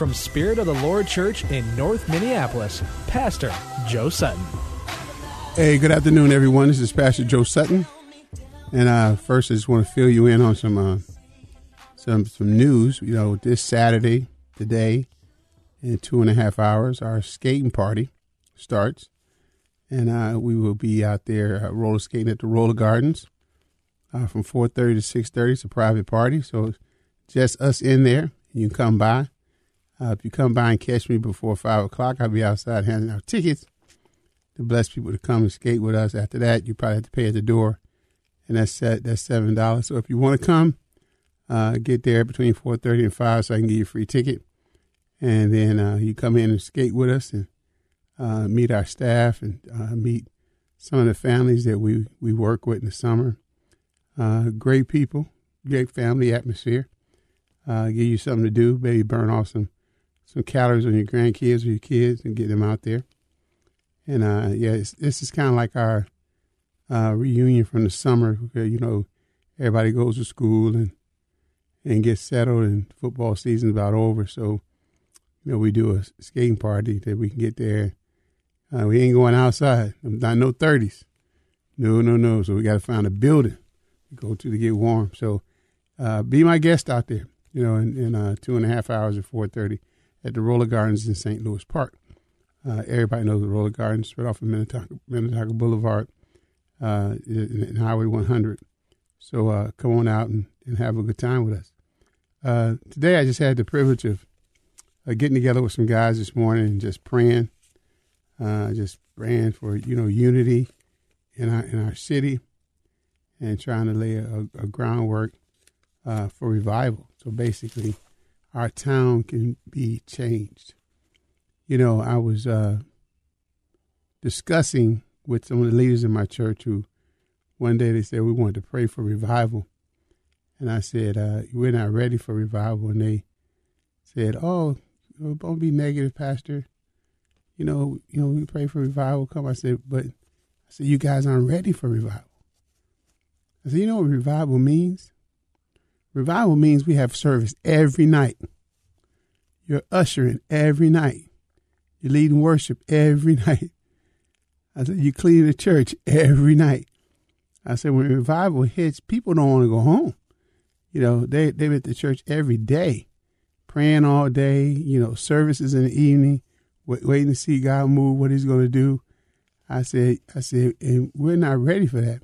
from Spirit of the Lord Church in North Minneapolis, Pastor Joe Sutton. Hey, good afternoon, everyone. This is Pastor Joe Sutton. And uh, first, I just want to fill you in on some uh, some some news. You know, this Saturday, today, in two and a half hours, our skating party starts, and uh, we will be out there uh, roller skating at the Roller Gardens uh, from four thirty to six thirty. It's a private party, so just us in there. You can come by. Uh, if you come by and catch me before five o'clock, I'll be outside handing out tickets to bless people to come and skate with us. After that, you probably have to pay at the door, and that's set, that's seven dollars. So if you want to come, uh, get there between four thirty and five, so I can give you a free ticket, and then uh, you come in and skate with us and uh, meet our staff and uh, meet some of the families that we we work with in the summer. Uh, great people, great family atmosphere. Give you something to do, maybe burn off some some calories on your grandkids or your kids and get them out there. And uh, yeah, this is kind of like our uh, reunion from the summer. Where, you know, everybody goes to school and and gets settled, and football season's about over. So, you know, we do a skating party that we can get there. Uh, we ain't going outside. I'm not no thirties. No, no, no. So we got to find a building to go to to get warm. So, uh, be my guest out there. You know, in, in uh, two and a half hours at four thirty at the Roller Gardens in St. Louis Park. Uh, everybody knows the Roller Gardens, right off of Minnetonka, Minnetonka Boulevard uh, in, in, Highway 100. So uh, come on out and, and, have a good time with us. Uh, today, I just had the privilege of uh, getting together with some guys this morning and just praying, uh, just praying for you know unity in our in our city, and trying to lay a, a groundwork for revival. So basically our town can be changed. You know, I was uh, discussing with some of the leaders in my church who one day they said we wanted to pray for revival. And I said, uh, we're not ready for revival. And they said, oh, don't be negative, Pastor. You know, you know, we pray for revival. Come. I said, but I said, you guys aren't ready for revival. I said, you know what revival means? Revival means we have service every night. You're ushering every night. You're leading worship every night. I said, you clean the church every night. I said, when revival hits, people don't want to go home. You know, they, they're at the church every day, praying all day, you know, services in the evening, waiting to see God move, what he's going to do. I said, I said, and we're not ready for that.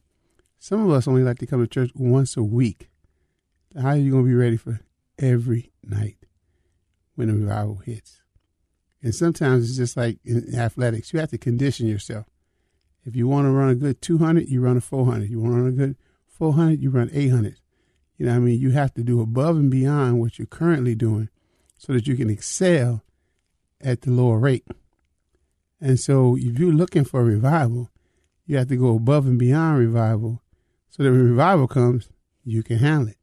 Some of us only like to come to church once a week. How are you going to be ready for every night when a revival hits? And sometimes it's just like in athletics, you have to condition yourself. If you want to run a good 200, you run a 400. You want to run a good 400, you run 800. You know what I mean? You have to do above and beyond what you're currently doing so that you can excel at the lower rate. And so if you're looking for revival, you have to go above and beyond revival so that when revival comes, you can handle it.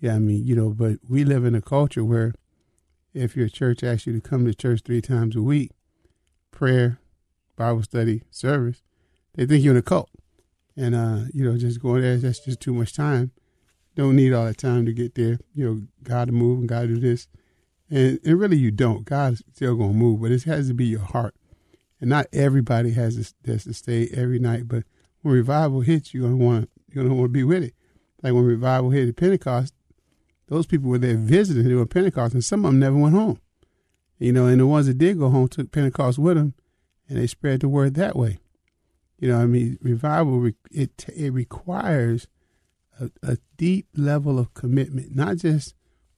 Yeah, I mean, you know, but we live in a culture where if your church asks you to come to church three times a week, prayer, Bible study, service, they think you're in a cult. And, uh, you know, just going there, that's just too much time. Don't need all that time to get there. You know, God to move and God to do this. And, and really, you don't. God's still going to move, but it has to be your heart. And not everybody has to, has to stay every night. But when revival hits, you're going to want you're going to want to be with it. Like when revival hit at Pentecost, those people were there visiting. They were Pentecost, and some of them never went home. You know, and the ones that did go home took Pentecost with them, and they spread the word that way. You know, I mean, revival it it requires a, a deep level of commitment, not just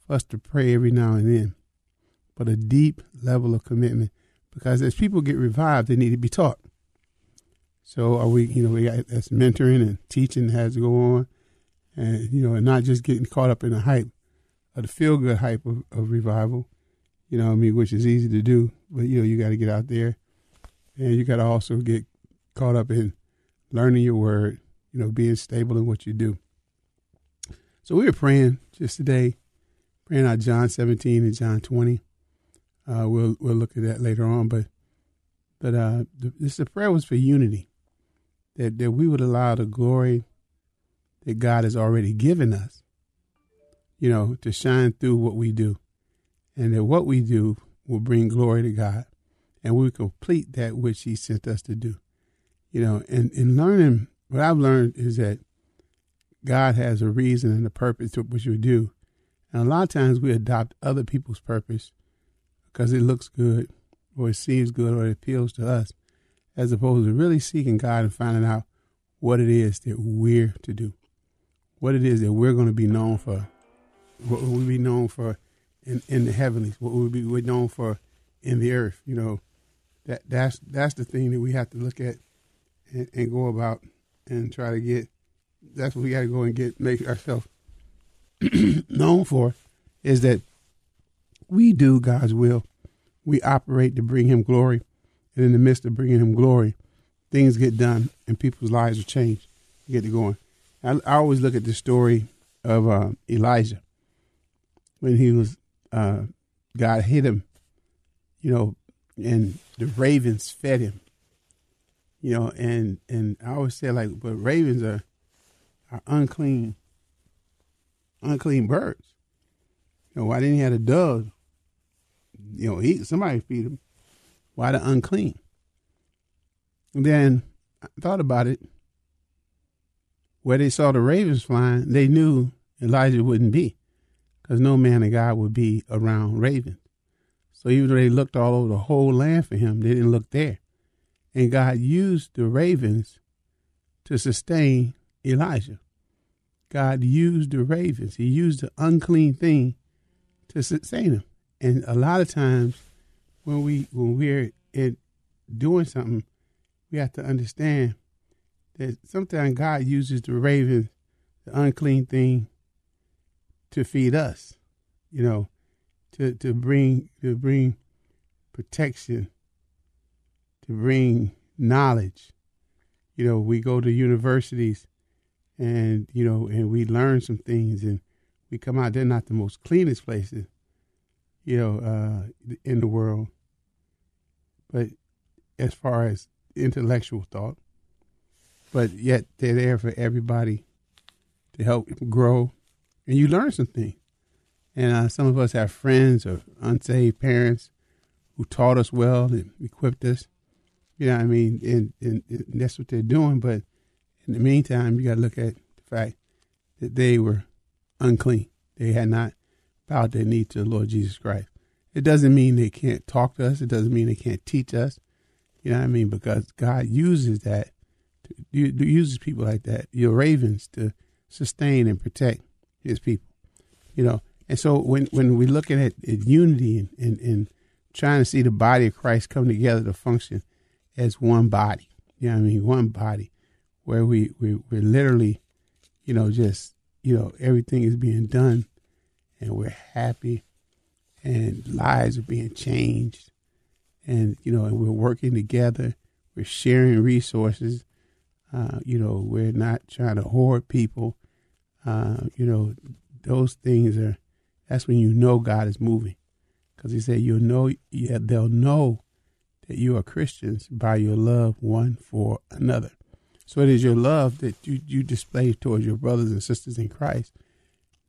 for us to pray every now and then, but a deep level of commitment. Because as people get revived, they need to be taught. So are we, you know, we got that's mentoring and teaching has to go on, and you know, and not just getting caught up in the hype, or the feel good hype of, of revival, you know, I mean, which is easy to do, but you know, you got to get out there, and you got to also get caught up in learning your word, you know, being stable in what you do. So we were praying just today, praying out John 17 and John 20. Uh, we'll we'll look at that later on, but but uh, this the prayer was for unity, that that we would allow the glory that God has already given us, you know, to shine through what we do, and that what we do will bring glory to God, and we complete that which He sent us to do. You know, and in learning, what I've learned is that God has a reason and a purpose to what you do. And a lot of times we adopt other people's purpose because it looks good or it seems good or it appeals to us, as opposed to really seeking God and finding out what it is that we're to do, what it is that we're going to be known for, what we'll be known for in, in the heavens? what we'll be we're known for in the earth. You know, that that's that's the thing that we have to look at and, and go about and try to get. That's what we got to go and get make ourselves known for, is that we do God's will. We operate to bring Him glory, and in the midst of bringing Him glory, things get done and people's lives are changed. get it going. I, I always look at the story of uh, Elijah when he was uh, God hit him, you know, and the ravens fed him you know, and and I always say like, but ravens are are unclean, unclean birds. You know, why didn't he have a dove? You know, eat somebody feed him. Why the unclean? And then I thought about it. Where they saw the ravens flying, they knew Elijah wouldn't be, because no man of God would be around ravens. So even though they looked all over the whole land for him, they didn't look there. And God used the ravens to sustain Elijah. God used the ravens. He used the unclean thing to sustain him. And a lot of times when we when we're in doing something, we have to understand that sometimes God uses the ravens, the unclean thing, to feed us. You know, to, to bring to bring protection to bring knowledge. You know, we go to universities and, you know, and we learn some things and we come out, they're not the most cleanest places, you know, uh, in the world. But as far as intellectual thought, but yet they're there for everybody to help grow and you learn some things. And uh, some of us have friends or unsaved parents who taught us well and equipped us. You know what I mean? And, and, and that's what they're doing. But in the meantime, you got to look at the fact that they were unclean. They had not bowed their knee to the Lord Jesus Christ. It doesn't mean they can't talk to us. It doesn't mean they can't teach us. You know what I mean? Because God uses that, to, uses people like that, your ravens, to sustain and protect his people. You know, and so when, when we're looking at, at unity and, and, and trying to see the body of Christ come together to function as one body. You know I mean? One body where we, we, we're literally, you know, just, you know, everything is being done and we're happy and lives are being changed and, you know, and we're working together. We're sharing resources. Uh, you know, we're not trying to hoard people. Uh, you know, those things are, that's when you know God is moving. Because he said, you'll know, yeah, they'll know that you are Christians by your love one for another. So it is your love that you, you display towards your brothers and sisters in Christ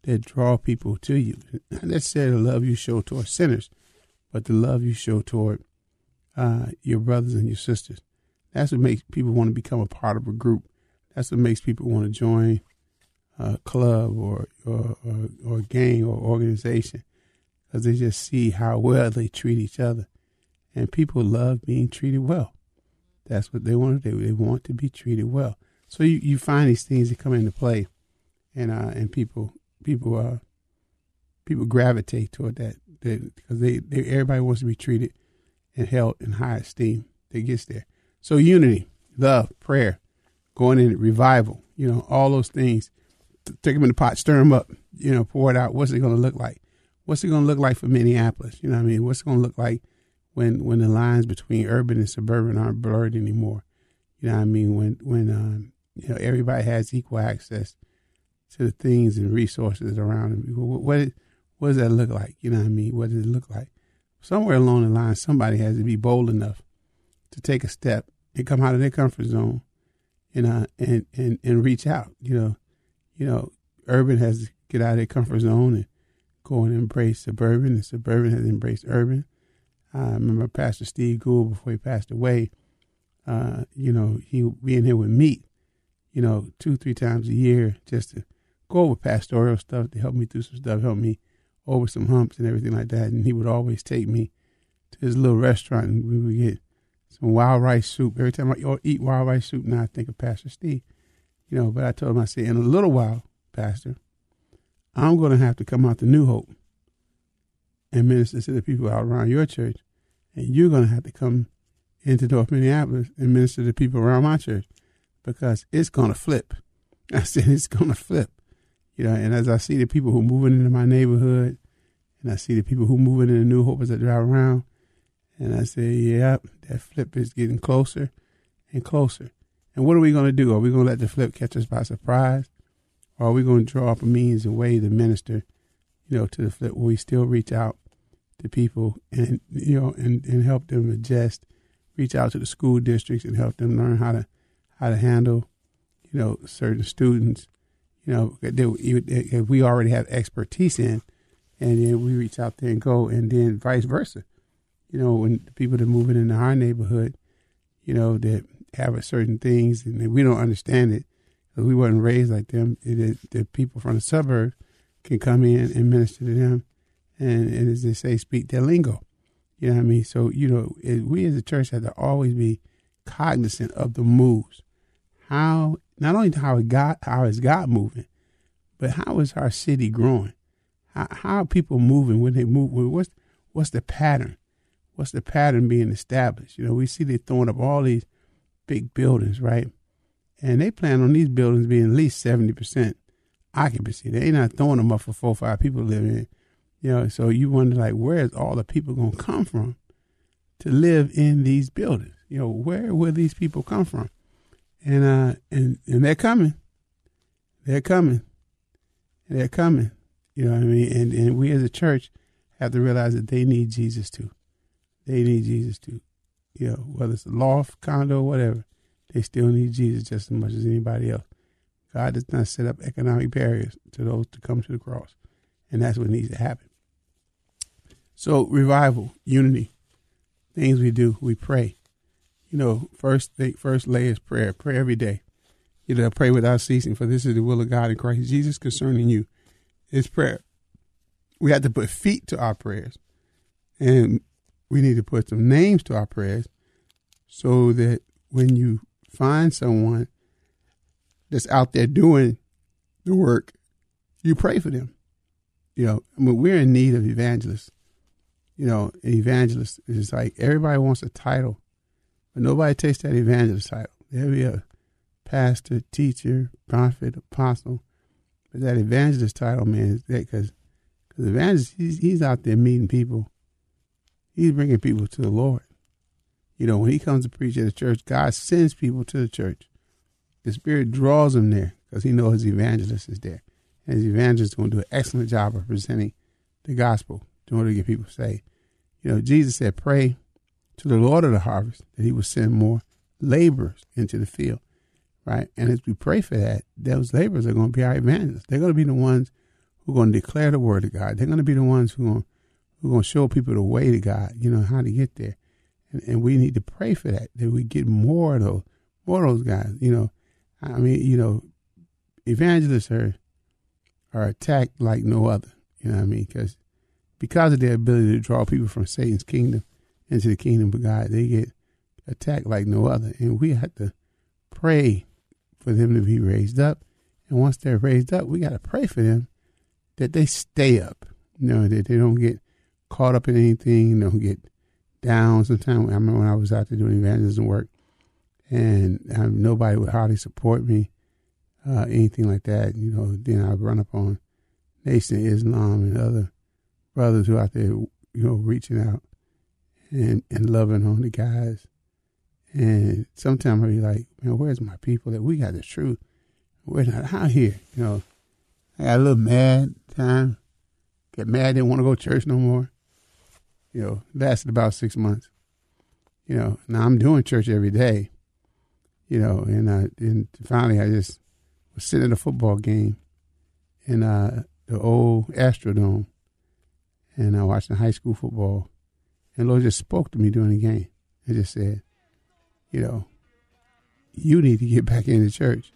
that draw people to you. Not necessarily the love you show toward sinners, but the love you show toward uh, your brothers and your sisters. That's what makes people want to become a part of a group. That's what makes people want to join a club or or, or, or gang or organization because they just see how well they treat each other. And people love being treated well. That's what they want to do. They want to be treated well. So you, you find these things that come into play, and uh, and people people uh people gravitate toward that because they, they everybody wants to be treated and held in high esteem. That gets there. So unity, love, prayer, going in revival, you know, all those things. Take them in the pot, stir them up, you know, pour it out. What's it going to look like? What's it going to look like for Minneapolis? You know what I mean? What's it going to look like when when the lines between urban and suburban aren't blurred anymore? You know what I mean? When when um, you know everybody has equal access to the things and resources around them. What, what what does that look like? You know what I mean? What does it look like? Somewhere along the line, somebody has to be bold enough to take a step and come out of their comfort zone and and, and and reach out. You know, you know, urban has to get out of their comfort zone and go and embrace suburban, and suburban has embraced urban. I remember Pastor Steve Gould before he passed away. Uh, you know, he being here with me, you know, two three times a year just to go over pastoral stuff to help me through some stuff, help me over some humps and everything like that. And he would always take me to his little restaurant and we would get some wild rice soup. Every time I eat wild rice soup, now I think of Pastor Steve. You know, but I told him, I said, in a little while, Pastor, I'm going to have to come out to New Hope and minister to the people out around your church. And you're going to have to come into North Minneapolis and minister to the people around my church because it's going to flip. I said, it's going to flip. You know, and as I see the people who are moving into my neighborhood, and I see the people who are moving into New Hope as I drive around, and I say, yep, that flip is getting closer and closer. And what are we going to do? Are we going to let the flip catch us by surprise? Or are we going to draw up a means and way to minister, you know, to the flip where we still reach out to people and, you know, and, and help them adjust, reach out to the school districts and help them learn how to, how to handle, you know, certain students you know, that we already have expertise in, and then we reach out there and go, and then vice versa. You know, when the people that are moving into our neighborhood, you know, that have certain things and we don't understand it because we weren't raised like them. It, the people from the suburbs can come in and minister to them, and, and as they say, speak their lingo. You know what I mean? So you know, it, we as a church have to always be cognizant of the moves. How not only how it got how is God moving, but how is our city growing? How, how are people moving when they move? What's what's the pattern? What's the pattern being established? You know, we see they throwing up all these big buildings, right? And they plan on these buildings being at least seventy percent occupancy. They ain't not throwing them up for four or five people living in. You know, so you wonder like where is all the people gonna come from to live in these buildings? You know, where will these people come from? and uh and and they're coming, they're coming, they're coming. You know what I mean? And and we as a church have to realize that they need Jesus too. They need Jesus too. You know, whether it's a loft, condo, or whatever, they still need Jesus just as much as anybody else. God does not set up economic barriers to those to come to the cross, and that's what needs to happen. So revival, unity, things we do, we pray you know, first thing, first lay is prayer. Pray every day. You know, pray without ceasing, for this is the will of God in Christ Jesus concerning you. It's prayer. We have to put feet to our prayers, and we need to put some names to our prayers, so that when you find someone that's out there doing the work, you pray for them. You know, I mean, we're in need of evangelists. You know, an evangelist is like everybody wants a title but nobody takes that evangelist title. There'll be a pastor, teacher, prophet, apostle. But that evangelist title, man, is that because because evangelist, he's, he's out there meeting people. He's bringing people to the Lord. You know, when he comes to preach at the church, God sends people to the church. The Spirit draws them there because he knows his evangelist is there. And his evangelist is going to do an excellent job of presenting the gospel in order to get people saved. You know, Jesus said, pray to the Lord of the harvest that he would send more laborers into the field, right? And as we pray for that, those laborers are going to be our evangelists. They're going to be the ones who are going to declare the word of God. They're going to be the ones who are going, who are going to show people the way to God, you know, how to get there. And, and we need to pray for that, that we get more of those, more of those guys, you know. I mean, you know, evangelists are, are attacked like no other, you know what I mean? Because because of their ability to draw people from Satan's kingdom into the kingdom of God, they get attacked like no other. And we have to pray for them to be raised up. And once they're raised up, we got to pray for them that they stay up. You know, that they don't get caught up in anything, don't get down. Sometimes I remember when I was out there doing evangelism work, and nobody would hardly support me, uh, anything like that. You know, then I'd run up on Nation Islam and other brothers who out there, you know, reaching out and and loving on the guys. And sometimes I'd be like, man, where's my people that we got the truth? We're not out here. You know, I got a little mad time. Get mad, didn't want to go to church no more. You know, lasted about six months. You know, now I'm doing church every day. You know, and I and finally I just was sitting at a football game in uh, the old Astrodome, and I watched the high school football, and Lord just spoke to me during the game. and just said, you know, you need to get back into church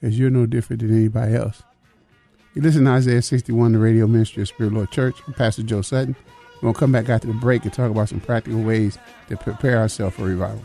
because you're no different than anybody else. You listen to Isaiah 61, the radio ministry of Spirit Lord Church. Pastor Joe Sutton. To come back after the break and talk about some practical ways to prepare ourselves for revival.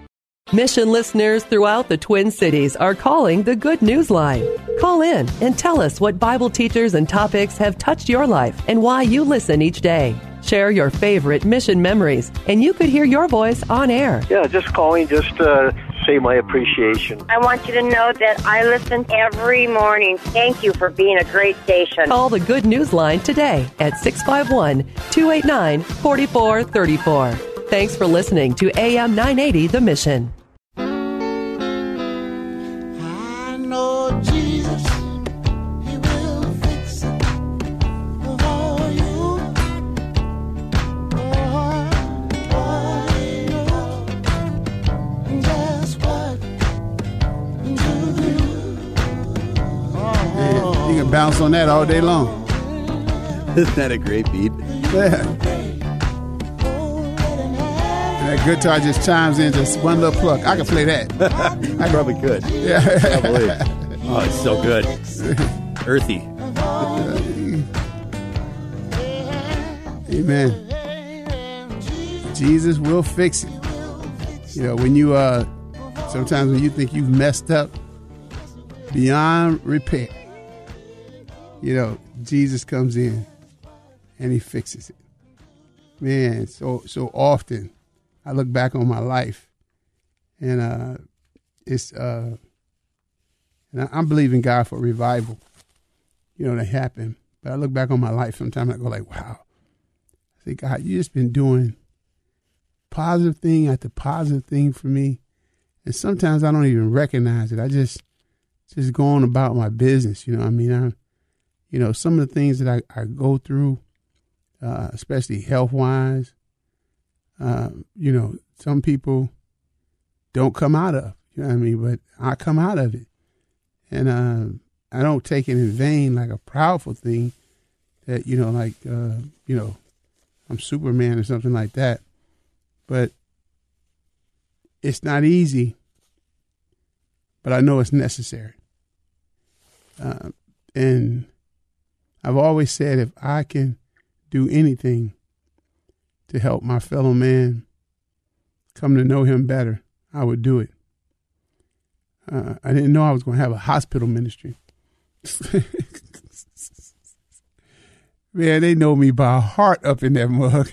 Mission listeners throughout the Twin Cities are calling the Good News Line. Call in and tell us what Bible teachers and topics have touched your life and why you listen each day. Share your favorite mission memories, and you could hear your voice on air. Yeah, just calling, just uh, say my appreciation. I want you to know that I listen every morning. Thank you for being a great station. Call the Good News Line today at 651 289 4434. Thanks for listening to AM 980 The Mission. Bounce on that all day long. Isn't that a great beat? Yeah. And that guitar just chimes in just one little pluck. I can play that. I probably could. Yeah. Probably. Oh, it's so good. Earthy. Amen. Jesus will fix it. You know, when you uh sometimes when you think you've messed up beyond repair, you know, Jesus comes in and he fixes it. Man, so so often I look back on my life and uh it's uh and I'm believing God for revival, you know, to happen. But I look back on my life sometimes I go like, wow. I say, God, you just been doing positive thing after positive thing for me. And sometimes I don't even recognize it. I just just go on about my business, you know. I mean, I you know, some of the things that I, I go through, uh, especially health wise, uh, you know, some people don't come out of, you know what I mean? But I come out of it. And uh, I don't take it in vain like a proudful thing that, you know, like, uh, you know, I'm Superman or something like that. But it's not easy, but I know it's necessary. Uh, and I've always said if I can do anything to help my fellow man come to know him better, I would do it. Uh, I didn't know I was going to have a hospital ministry. Man, they know me by heart up in that mug.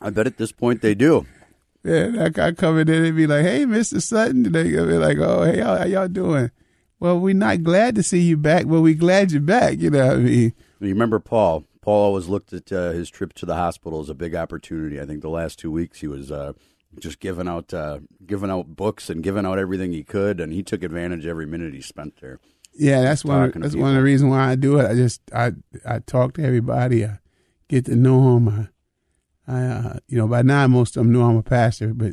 I bet at this point they do. Yeah, that guy coming in and be like, "Hey, Mister Sutton," they be like, "Oh, hey, how, how y'all doing?" Well, we're not glad to see you back, but we're glad you're back. You know what I mean? You remember Paul? Paul always looked at uh, his trip to the hospital as a big opportunity. I think the last two weeks he was uh, just giving out uh, giving out books and giving out everything he could, and he took advantage every minute he spent there. Yeah, that's one. Of, that's one of the reasons why I do it. I just I I talk to everybody. I get to know them. I, I uh, you know by now most of them know I'm a pastor, but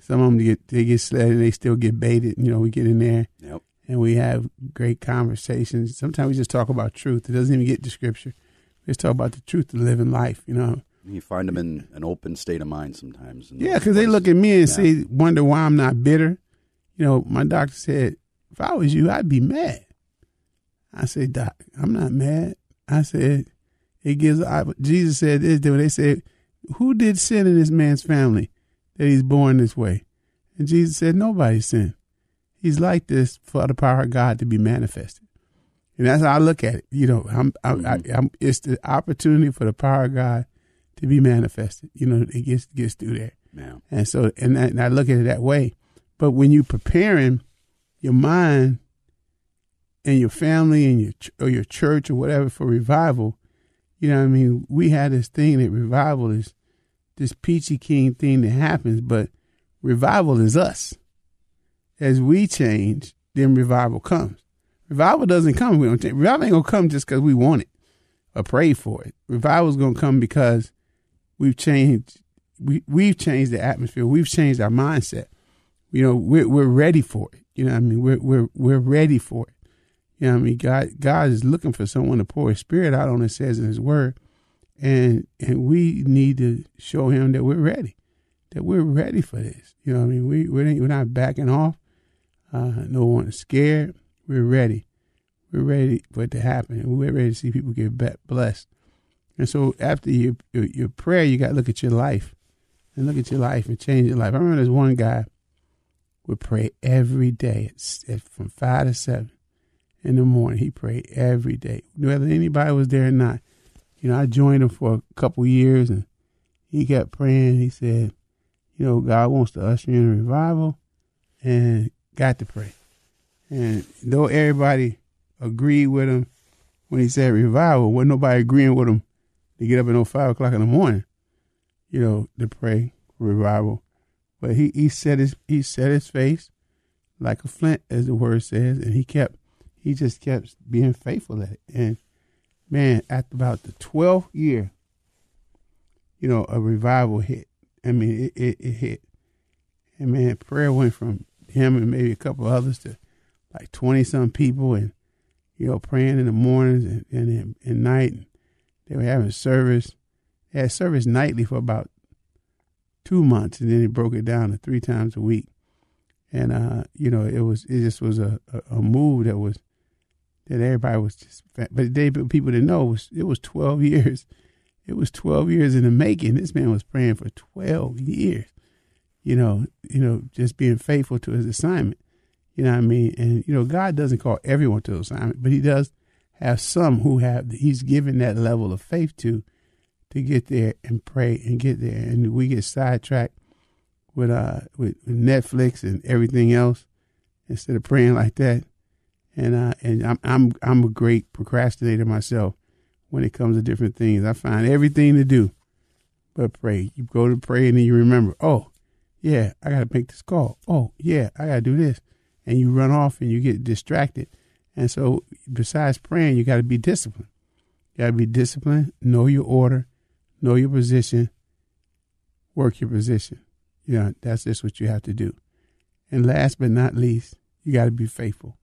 some of them get they get sled and they still get baited. You know, we get in there yep. And we have great conversations. Sometimes we just talk about truth. It doesn't even get to scripture. We just talk about the truth of living life. You know. You find them in an open state of mind sometimes. Yeah, because they look at me and yeah. say, wonder why I'm not bitter. You know, my doctor said, if I was you, I'd be mad. I said, Doc, I'm not mad. I said, it gives, I, Jesus said this, they said, who did sin in this man's family that he's born this way? And Jesus said, nobody sinned. He's like this for the power of God to be manifested. And that's how I look at it. You know, I'm, I'm, mm-hmm. I, am it's the opportunity for the power of God to be manifested. You know, it gets gets through there. Yeah. And so, and I, and I look at it that way. But when you're preparing your mind and your family and your or your church or whatever for revival, you know what I mean? We had this thing that revival is this peachy king thing that happens, but revival is us. As we change, then revival comes. Revival doesn't come. We don't. Revival ain't gonna come just because we want it or pray for it. Revival is gonna come because we've changed. We we've changed the atmosphere. We've changed our mindset. You know, we're we're ready for it. You know, I mean, we're we're we're ready for it. You know, I mean, God God is looking for someone to pour His Spirit out on. It says in His Word, and and we need to show Him that we're ready, that we're ready for this. You know, I mean, we we're not backing off. Uh, no one is scared. We're ready. We're ready for it to happen. We're ready to see people get blessed. And so after your your, your prayer, you got to look at your life, and look at your life and change your life. I remember there's one guy would pray every day from five to seven in the morning. He prayed every day, whether anybody was there or not. You know, I joined him for a couple years, and he kept praying. He said, "You know, God wants to usher in a revival, and got to pray." And though everybody agreed with him when he said revival, wasn't nobody agreeing with him to get up at no five o'clock in the morning, you know, to pray revival. But he, he set his he set his face like a flint, as the word says, and he kept he just kept being faithful at it. And man, at about the twelfth year, you know, a revival hit. I mean, it, it, it hit. And man, prayer went from him and maybe a couple others to like twenty some people, and you know, praying in the mornings and and at night. And they were having service. They had service nightly for about two months, and then he broke it down to three times a week. And uh, you know, it was it just was a, a, a move that was that everybody was just, but they people didn't know it was it was twelve years. It was twelve years in the making. This man was praying for twelve years. You know, you know, just being faithful to his assignment. You know what I mean? And you know, God doesn't call everyone to assignment, but He does have some who have. He's given that level of faith to to get there and pray and get there, and we get sidetracked with uh with, Netflix and everything else instead of praying like that and uh, and I'm I'm I'm a great procrastinator myself when it comes to different things. I find everything to do, but pray. You go to pray and then you remember, oh, yeah, I got to make this call. Oh, yeah, I got to do this, and you run off and you get distracted. And so, besides praying, you got to be disciplined. You got to be disciplined. Know your order. Know your position. Work your position. You know that's just what you have to do. And last but not least, you got to be faithful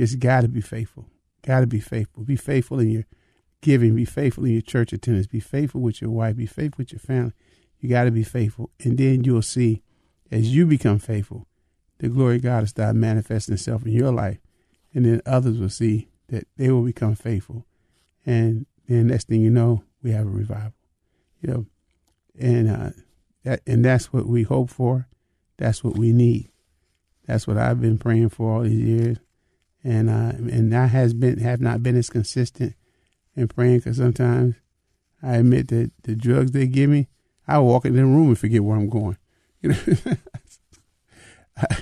just got to be faithful. Got to be faithful. Be faithful in your giving. Be faithful in your church attendance. Be faithful with your wife. Be faithful with your family. You got to be faithful. And then you'll see as you become faithful, the glory of God will start manifesting itself in your life. And then others will see that they will become faithful. And then next thing you know, we have a revival. You know, and uh, that, and that's what we hope for. That's what we need. That's what I've been praying for all these years and uh, and I has been have not been as consistent in praying because sometimes I admit that the drugs they give me, I walk in the room and forget where I'm going. You know, I,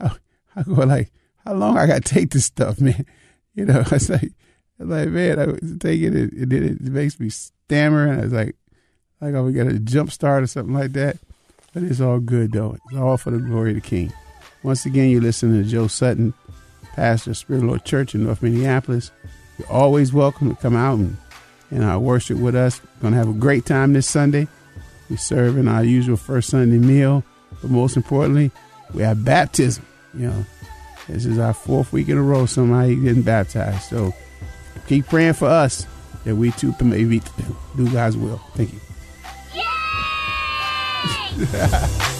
I, I, go like, how long I got to take this stuff, man? You know, it's like I'm like, man, I was taking it, and then it makes me stammer, and I was like, like, oh, we got a jump start or something like that. But it's all good, though. It's all for the glory of the King. Once again, you're listening to Joe Sutton, pastor of Spirit Lord Church in North Minneapolis. You're always welcome to come out and, and uh, worship with us. We're to have a great time this Sunday. We're serving our usual first Sunday meal, but most importantly, we have baptism. You know, this is our fourth week in a row somebody getting baptized. So keep praying for us that we too may be, do God's will. Thank you.